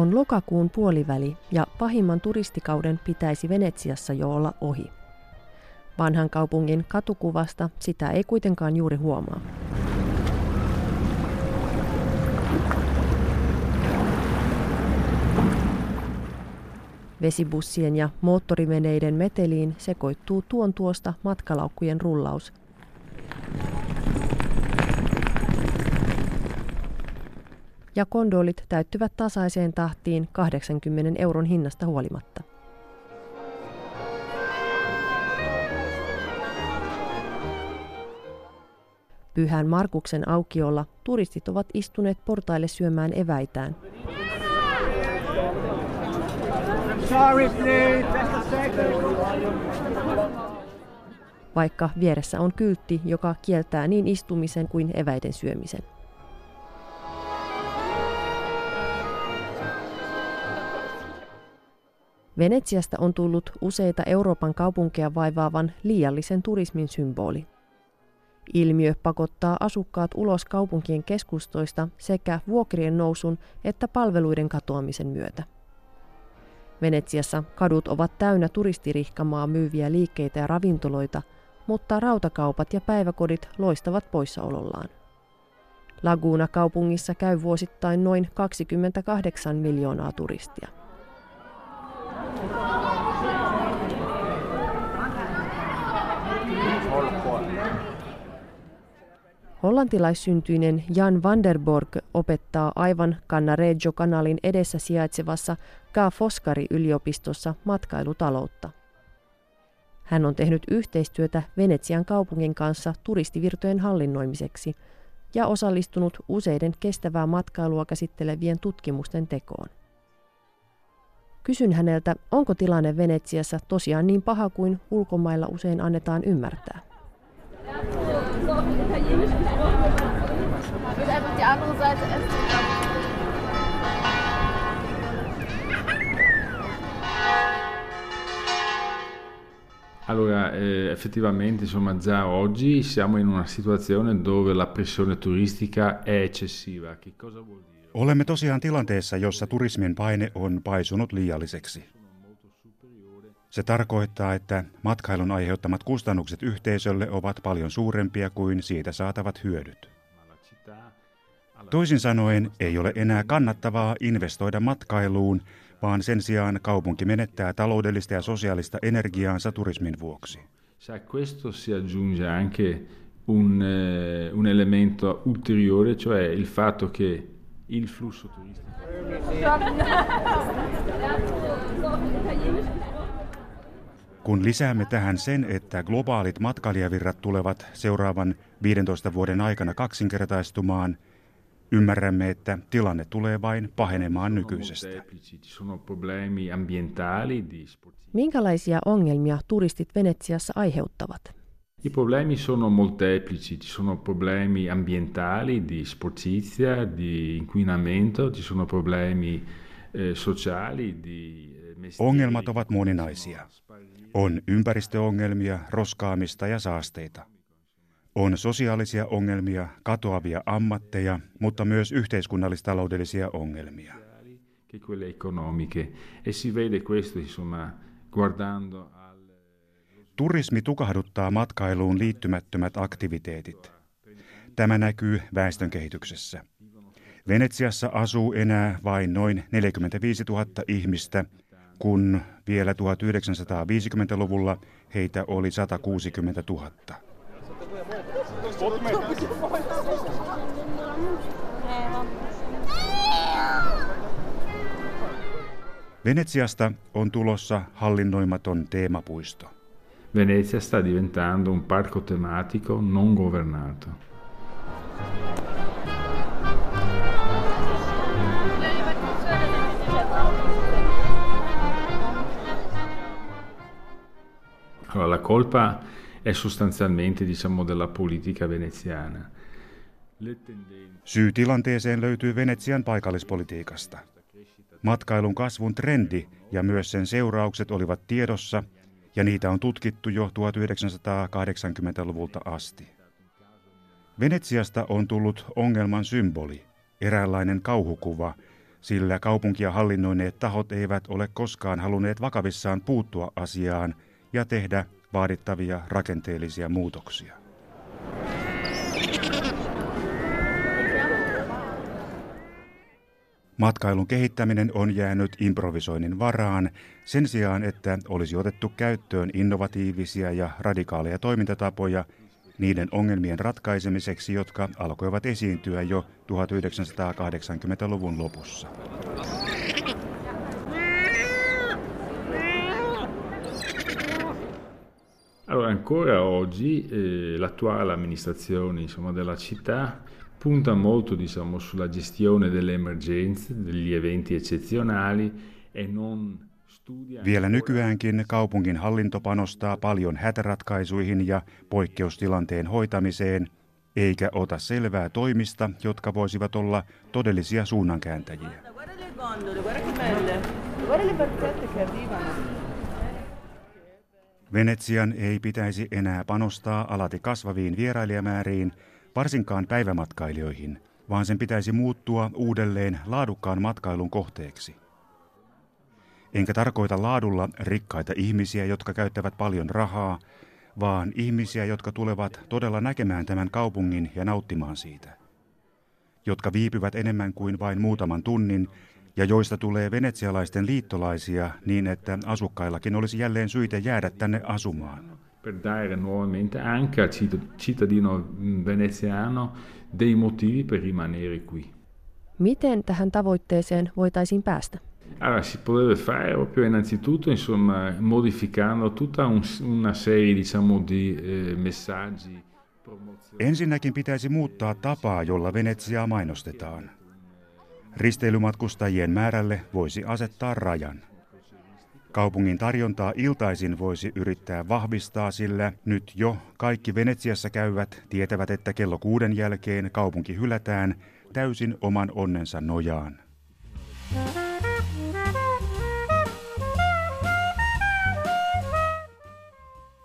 On lokakuun puoliväli ja pahimman turistikauden pitäisi Venetsiassa jo olla ohi. Vanhan kaupungin katukuvasta sitä ei kuitenkaan juuri huomaa. Vesibussien ja moottoriveneiden meteliin sekoittuu tuon tuosta matkalaukkujen rullaus. Ja kondolit täyttyvät tasaiseen tahtiin 80 euron hinnasta huolimatta. Pyhän Markuksen aukiolla turistit ovat istuneet portaille syömään eväitään. Vaikka vieressä on kyltti, joka kieltää niin istumisen kuin eväiden syömisen. Venetsiasta on tullut useita Euroopan kaupunkeja vaivaavan liiallisen turismin symboli. Ilmiö pakottaa asukkaat ulos kaupunkien keskustoista sekä vuokrien nousun että palveluiden katoamisen myötä. Venetsiassa kadut ovat täynnä turistirihkamaa myyviä liikkeitä ja ravintoloita, mutta rautakaupat ja päiväkodit loistavat poissaolollaan. Laguna-kaupungissa käy vuosittain noin 28 miljoonaa turistia. Hollantilaissyntyinen Jan van der Borg opettaa aivan Cannareggio-kanalin edessä sijaitsevassa Ka Foscari-yliopistossa matkailutaloutta. Hän on tehnyt yhteistyötä Venetsian kaupungin kanssa turistivirtojen hallinnoimiseksi ja osallistunut useiden kestävää matkailua käsittelevien tutkimusten tekoon. Kysyn häneltä, onko tilanne Venetsiassa tosiaan niin paha kuin ulkomailla usein annetaan ymmärtää. Allora, eh, effettivamente, insomma, già oggi siamo in una situazione dove la pressione turistica è eccessiva. Che cosa vuol dire? Olemme tosiaan tilanteessa, jossa turismin paine on paisunut liialliseksi. Se tarkoittaa, että matkailun aiheuttamat kustannukset yhteisölle ovat paljon suurempia kuin siitä saatavat hyödyt. Toisin sanoen ei ole enää kannattavaa investoida matkailuun, vaan sen sijaan kaupunki menettää taloudellista ja sosiaalista energiaansa turismin vuoksi. Se a questo si aggiunge anche un, eh, un elemento ulteriore, cioè il fatto che il flusso turistico... Kun lisäämme tähän sen, että globaalit matkailijavirrat tulevat seuraavan 15 vuoden aikana kaksinkertaistumaan, ymmärrämme, että tilanne tulee vain pahenemaan nykyisestä. Minkälaisia ongelmia turistit Venetsiassa aiheuttavat? I problemi sono molteplici, ci sono problemi ambientali, di sporcizia, di inquinamento, ci sono problemi eh, sociali, di eh, Ongelmat ovat moninaisia. On ympäristöongelmia, roskaamista ja saasteita. On sosiaalisia ongelmia, katoavia ammatteja, mutta myös yhteiskunnallistaloudellisia ongelmia. Turismi tukahduttaa matkailuun liittymättömät aktiviteetit. Tämä näkyy väestönkehityksessä. Venetsiassa asuu enää vain noin 45 000 ihmistä – kun vielä 1950-luvulla heitä oli 160 000. Venetsiasta on tulossa hallinnoimaton teemapuisto. Venezia sta diventando un parco tematico non governato. Allora, la colpa è sostanzialmente diciamo, della politica veneziana. Syy tilanteeseen löytyy Venetsian paikallispolitiikasta. Matkailun kasvun trendi ja myös sen seuraukset olivat tiedossa, ja niitä on tutkittu jo 1980-luvulta asti. Venetsiasta on tullut ongelman symboli, eräänlainen kauhukuva, sillä kaupunkia hallinnoineet tahot eivät ole koskaan halunneet vakavissaan puuttua asiaan ja tehdä vaadittavia rakenteellisia muutoksia. Matkailun kehittäminen on jäänyt improvisoinnin varaan sen sijaan, että olisi otettu käyttöön innovatiivisia ja radikaaleja toimintatapoja niiden ongelmien ratkaisemiseksi, jotka alkoivat esiintyä jo 1980-luvun lopussa. Allora, ancora oggi eh, l'attuale amministrazione insomma, della città punta molto diciamo, sulla gestione delle emergenze, degli eventi eccezionali e non vielä nykyäänkin kaupungin hallinto panostaa paljon hätäratkaisuihin ja poikkeustilanteen hoitamiseen, eikä ota selvää toimista, jotka voisivat olla todellisia suunnankääntäjiä. Venetsian ei pitäisi enää panostaa alati kasvaviin vierailijamääriin, varsinkaan päivämatkailijoihin, vaan sen pitäisi muuttua uudelleen laadukkaan matkailun kohteeksi. Enkä tarkoita laadulla rikkaita ihmisiä, jotka käyttävät paljon rahaa, vaan ihmisiä, jotka tulevat todella näkemään tämän kaupungin ja nauttimaan siitä. Jotka viipyvät enemmän kuin vain muutaman tunnin ja joista tulee venetsialaisten liittolaisia niin, että asukkaillakin olisi jälleen syitä jäädä tänne asumaan. Per dare nuovamente anche al cittadino veneziano dei motivi per rimanere qui. Miten tähän tavoitteeseen voitaisiin päästä? Allora, si potrebbe fare proprio innanzitutto insomma, modificando tutta un, una serie diciamo, di eh, messaggi. Ensinnäkin pitäisi muuttaa tapaa, jolla Venetsiaa mainostetaan. Risteilymatkustajien määrälle voisi asettaa rajan. Kaupungin tarjontaa iltaisin voisi yrittää vahvistaa, sillä nyt jo kaikki Venetsiassa käyvät tietävät, että kello kuuden jälkeen kaupunki hylätään täysin oman onnensa nojaan.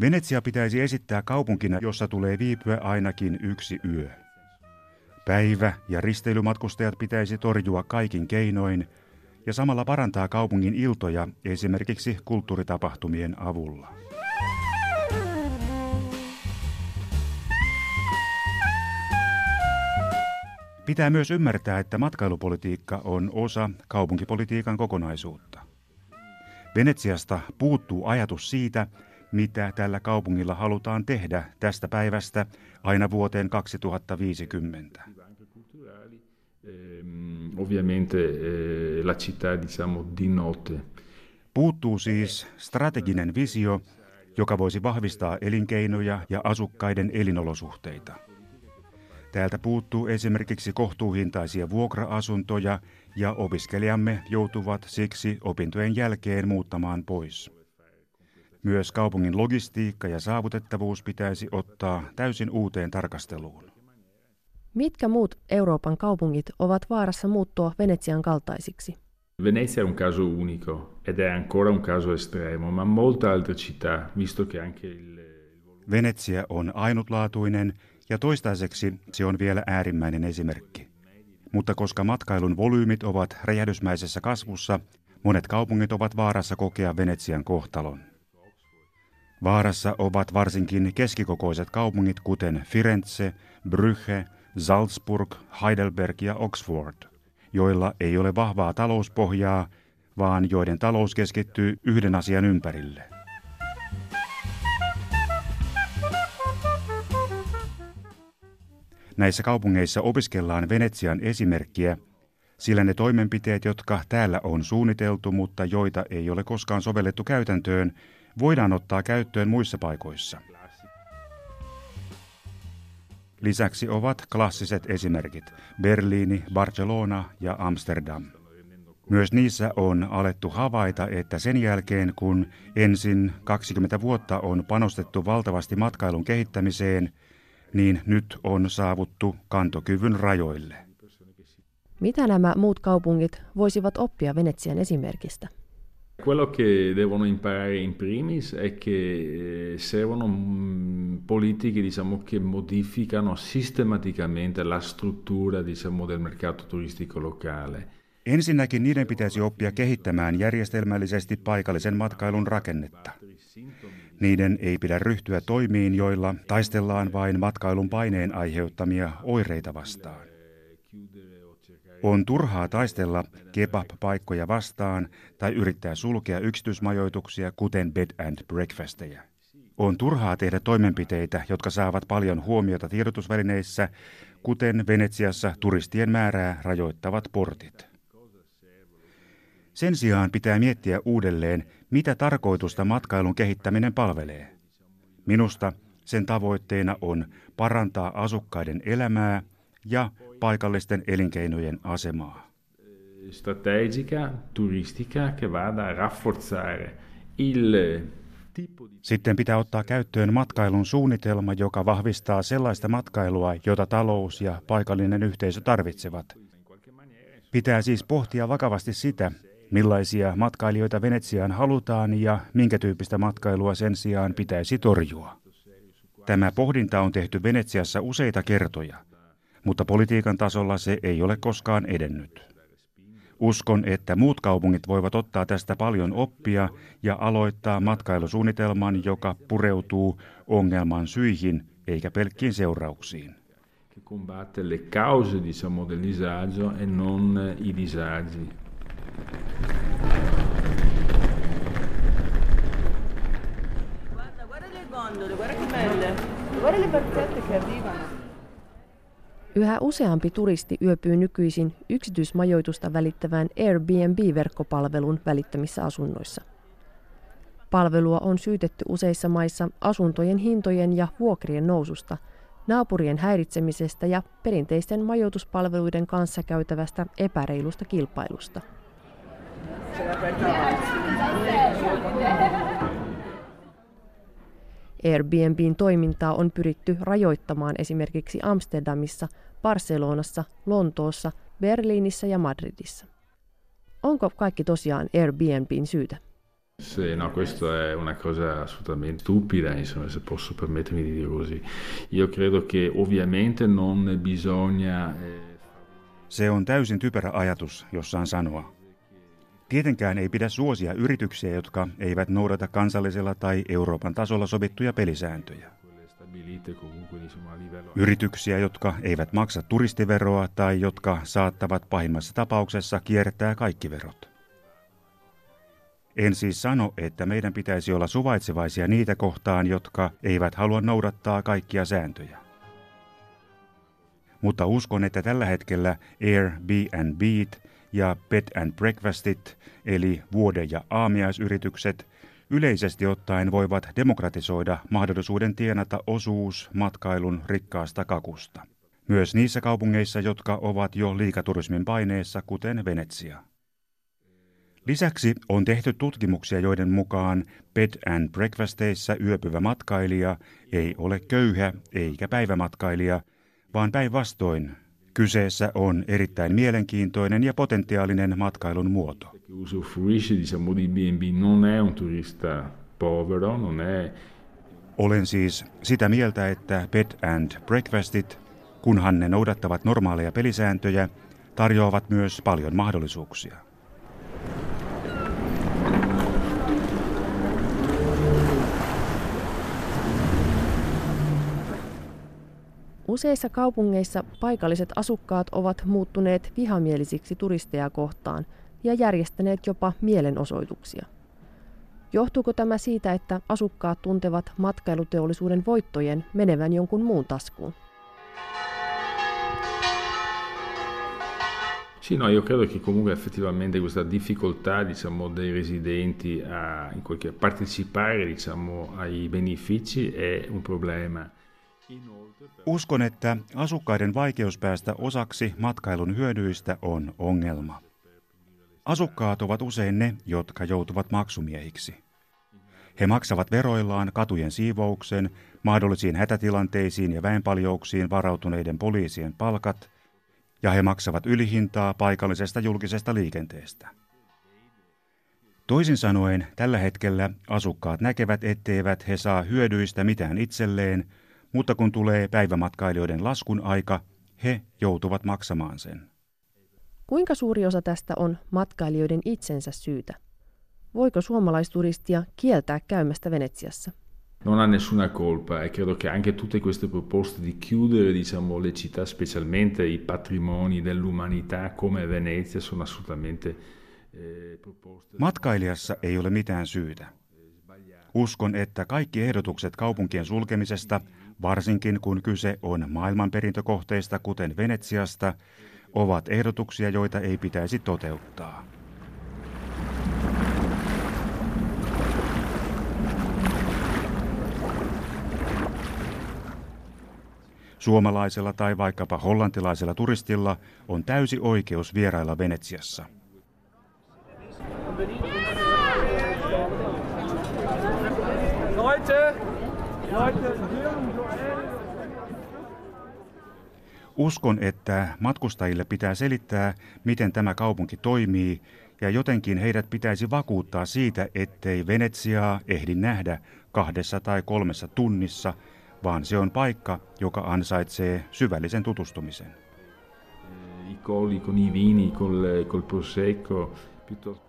Venetsia pitäisi esittää kaupunkina, jossa tulee viipyä ainakin yksi yö. Päivä- ja risteilymatkustajat pitäisi torjua kaikin keinoin ja samalla parantaa kaupungin iltoja esimerkiksi kulttuuritapahtumien avulla. Pitää myös ymmärtää, että matkailupolitiikka on osa kaupunkipolitiikan kokonaisuutta. Venetsiasta puuttuu ajatus siitä, mitä tällä kaupungilla halutaan tehdä tästä päivästä aina vuoteen 2050. Ehm, ovviamente eh, la città diciamo di notte. Puuttuu siis strateginen visio, joka voisi vahvistaa elinkeinoja ja asukkaiden elinolosuhteita. Täältä puuttuu esimerkiksi kohtuuhintaisia vuokra-asuntoja ja opiskelijamme joutuvat siksi opintojen jälkeen muuttamaan pois. Myös kaupungin logistiikka ja saavutettavuus pitäisi ottaa täysin uuteen tarkasteluun. Mitkä muut Euroopan kaupungit ovat vaarassa muuttua Venetsian kaltaisiksi? Venezia è un caso unico ed è ancora un caso estremo, ma molte altre città, visto che anche il... Venetsia on ainutlaatuinen ja toistaiseksi se on vielä äärimmäinen esimerkki. Mutta koska matkailun volyymit ovat räjähdysmäisessä kasvussa, monet kaupungit ovat vaarassa kokea Venetsian kohtalon. Vaarassa ovat varsinkin keskikokoiset kaupungit kuten Firenze, Brügge, Salzburg, Heidelberg ja Oxford, joilla ei ole vahvaa talouspohjaa, vaan joiden talous keskittyy yhden asian ympärille. Näissä kaupungeissa opiskellaan Venetsian esimerkkiä, sillä ne toimenpiteet, jotka täällä on suunniteltu, mutta joita ei ole koskaan sovellettu käytäntöön, voidaan ottaa käyttöön muissa paikoissa. Lisäksi ovat klassiset esimerkit Berliini, Barcelona ja Amsterdam. Myös niissä on alettu havaita, että sen jälkeen kun ensin 20 vuotta on panostettu valtavasti matkailun kehittämiseen, niin nyt on saavuttu kantokyvyn rajoille. Mitä nämä muut kaupungit voisivat oppia Venetsian esimerkistä? Quello che devono imparare in primis è che eh, servono mm, politiche diciamo, che modificano sistematicamente la struttura diciamo, del mercato turistico locale. Ensinnäkin niiden pitäisi oppia kehittämään järjestelmällisesti paikallisen matkailun rakennetta. Niiden ei pidä ryhtyä toimiin, joilla taistellaan vain matkailun paineen aiheuttamia oireita vastaan. On turhaa taistella kebab-paikkoja vastaan tai yrittää sulkea yksityismajoituksia, kuten bed and breakfasteja. On turhaa tehdä toimenpiteitä, jotka saavat paljon huomiota tiedotusvälineissä, kuten Venetsiassa turistien määrää rajoittavat portit. Sen sijaan pitää miettiä uudelleen, mitä tarkoitusta matkailun kehittäminen palvelee. Minusta sen tavoitteena on parantaa asukkaiden elämää ja paikallisten elinkeinojen asemaa. Strategica turistica che vada a rafforzare il sitten pitää ottaa käyttöön matkailun suunnitelma, joka vahvistaa sellaista matkailua, jota talous ja paikallinen yhteisö tarvitsevat. Pitää siis pohtia vakavasti sitä, millaisia matkailijoita Venetsiaan halutaan ja minkä tyyppistä matkailua sen sijaan pitäisi torjua. Tämä pohdinta on tehty Venetsiassa useita kertoja, mutta politiikan tasolla se ei ole koskaan edennyt. Uskon, että muut kaupungit voivat ottaa tästä paljon oppia ja aloittaa matkailusuunnitelman, joka pureutuu ongelman syihin eikä pelkkiin seurauksiin. combatte le cause diciamo, del disagio e non i disagi. Guarda, guarda le gondole, guarda che belle. Guarda le barchette che arrivano. Yhä useampi turisti yöpyy nykyisin yksityismajoitusta välittävään Airbnb-verkkopalvelun välittämissä asunnoissa. Palvelua on syytetty useissa maissa asuntojen hintojen ja vuokrien noususta, naapurien häiritsemisestä ja perinteisten majoituspalveluiden kanssa käytävästä epäreilusta kilpailusta. Airbnbin toimintaa on pyritty rajoittamaan esimerkiksi Amsterdamissa, Barcelonassa, Lontoossa, Berliinissä ja Madridissa. Onko kaikki tosiaan Airbnbin syytä? Se, no, questo è una cosa assolutamente stupida, insomma, se posso permettermi di dire così. Io credo che ovviamente non bisogna... Eh, se on täysin typerä ajatus, jos saan sanoa. Tietenkään ei pidä suosia yrityksiä, jotka eivät noudata kansallisella tai Euroopan tasolla sovittuja pelisääntöjä. Yrityksiä, jotka eivät maksa turistiveroa tai jotka saattavat pahimmassa tapauksessa kiertää kaikki verot. En siis sano, että meidän pitäisi olla suvaitsevaisia niitä kohtaan, jotka eivät halua noudattaa kaikkia sääntöjä. Mutta uskon, että tällä hetkellä Airbnb ja bed and breakfastit, eli vuode- ja aamiaisyritykset, yleisesti ottaen voivat demokratisoida mahdollisuuden tienata osuus matkailun rikkaasta kakusta. Myös niissä kaupungeissa, jotka ovat jo liikaturismin paineessa, kuten Venetsia. Lisäksi on tehty tutkimuksia, joiden mukaan bed and breakfasteissa yöpyvä matkailija ei ole köyhä eikä päivämatkailija, vaan päinvastoin Kyseessä on erittäin mielenkiintoinen ja potentiaalinen matkailun muoto. Olen siis sitä mieltä, että bed and breakfastit, kunhan ne noudattavat normaaleja pelisääntöjä, tarjoavat myös paljon mahdollisuuksia. Useissa kaupungeissa paikalliset asukkaat ovat muuttuneet vihamielisiksi turisteja kohtaan ja järjestäneet jopa mielenosoituksia. Johtuuko tämä siitä, että asukkaat tuntevat matkailuteollisuuden voittojen menevän jonkun muun taskuun? Sì, no, io credo che comunque effettivamente questa difficoltà diciamo, dei residenti a, in qualche, partecipare diciamo, ai benefici è un problema. Uskon, että asukkaiden vaikeus päästä osaksi matkailun hyödyistä on ongelma. Asukkaat ovat usein ne, jotka joutuvat maksumiehiksi. He maksavat veroillaan katujen siivouksen, mahdollisiin hätätilanteisiin ja väenpaljouksiin varautuneiden poliisien palkat, ja he maksavat ylihintaa paikallisesta julkisesta liikenteestä. Toisin sanoen, tällä hetkellä asukkaat näkevät, etteivät he saa hyödyistä mitään itselleen, mutta kun tulee päivämatkailijoiden laskun aika, he joutuvat maksamaan sen. Kuinka suuri osa tästä on matkailijoiden itsensä syytä? Voiko suomalaisturistia kieltää käymästä Venetsiassa? non ha nessuna colpa e credo che anche tutte queste proposte di chiudere diciamo, le città, specialmente i patrimoni dell'umanità come Venezia, sono assolutamente eh, proposte. Matkailijassa ei ole mitään syytä. Uskon, että kaikki ehdotukset kaupunkien sulkemisesta, varsinkin kun kyse on maailmanperintökohteista kuten Venetsiasta, ovat ehdotuksia, joita ei pitäisi toteuttaa. Suomalaisella tai vaikkapa hollantilaisella turistilla on täysi oikeus vierailla Venetsiassa. Uskon, että matkustajille pitää selittää, miten tämä kaupunki toimii, ja jotenkin heidät pitäisi vakuuttaa siitä, ettei Venetsiaa ehdi nähdä kahdessa tai kolmessa tunnissa – vaan se on paikka, joka ansaitsee syvällisen tutustumisen. I colli con i vini, col, col prosecco, piuttosto...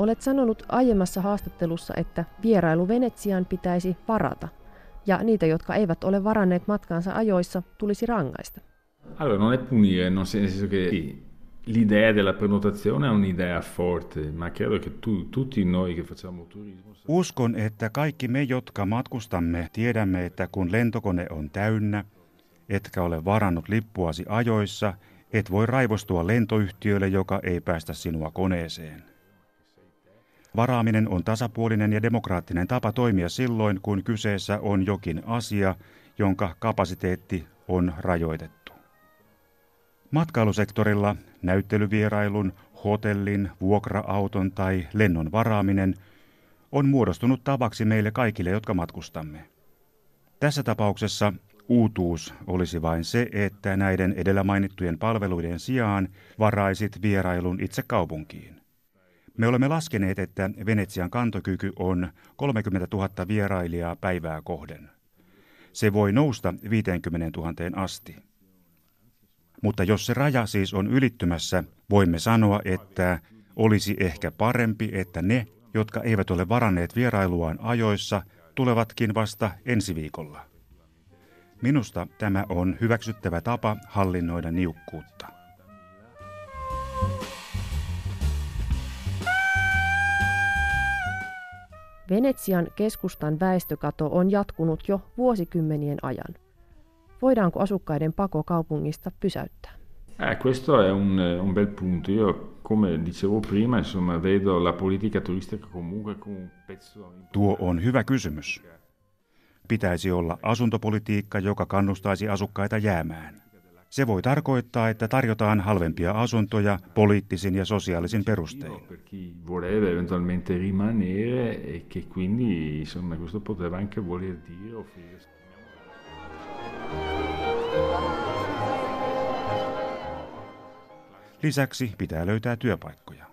Olet sanonut aiemmassa haastattelussa, että vierailu Venetsiaan pitäisi varata, ja niitä, jotka eivät ole varanneet matkaansa ajoissa, tulisi rangaista. Allora, non è punire, non nel senso che l'idea della prenotazione è un'idea forte, ma credo che tu, tutti noi che facciamo turismo... Uskon, että kaikki me, jotka matkustamme, tiedämme, että kun lentokone on täynnä, etkä ole varannut lippuasi ajoissa, et voi raivostua lentoyhtiölle, joka ei päästä sinua koneeseen. Varaaminen on tasapuolinen ja demokraattinen tapa toimia silloin, kun kyseessä on jokin asia, jonka kapasiteetti on rajoitettu. Matkailusektorilla näyttelyvierailun, hotellin, vuokra-auton tai lennon varaaminen on muodostunut tavaksi meille kaikille, jotka matkustamme. Tässä tapauksessa uutuus olisi vain se, että näiden edellä mainittujen palveluiden sijaan varaisit vierailun itse kaupunkiin. Me olemme laskeneet, että Venetsian kantokyky on 30 000 vierailijaa päivää kohden. Se voi nousta 50 000 asti. Mutta jos se raja siis on ylittymässä, voimme sanoa, että olisi ehkä parempi, että ne, jotka eivät ole varanneet vierailuaan ajoissa, tulevatkin vasta ensi viikolla. Minusta tämä on hyväksyttävä tapa hallinnoida niukkuutta. Venetsian keskustan väestökato on jatkunut jo vuosikymmenien ajan. Voidaanko asukkaiden pako kaupungista pysäyttää? Eh, questo è un, un bel punto. Io, come dicevo prima, insomma, vedo la politica turistica comunque come un pezzo... Tuo on hyvä kysymys. Pitäisi olla asuntopolitiikka, joka kannustaisi asukkaita jäämään. Se voi tarkoittaa, että tarjotaan halvempia asuntoja poliittisin ja sosiaalisin perustein. E Lisäksi pitää löytää työpaikkoja.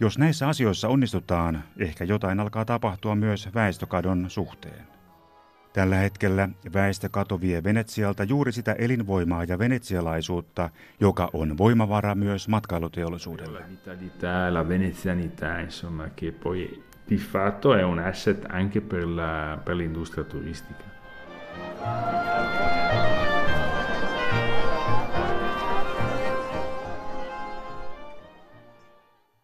Jos näissä asioissa onnistutaan, ehkä jotain alkaa tapahtua myös väestökadon suhteen. Tällä hetkellä väestökato vie Venetsialta juuri sitä elinvoimaa ja venetsialaisuutta, joka on voimavara myös matkailuteollisuudelle. La venezianità, insomma, che poi di fatto è un asset anche per, la, per l'industria turistica.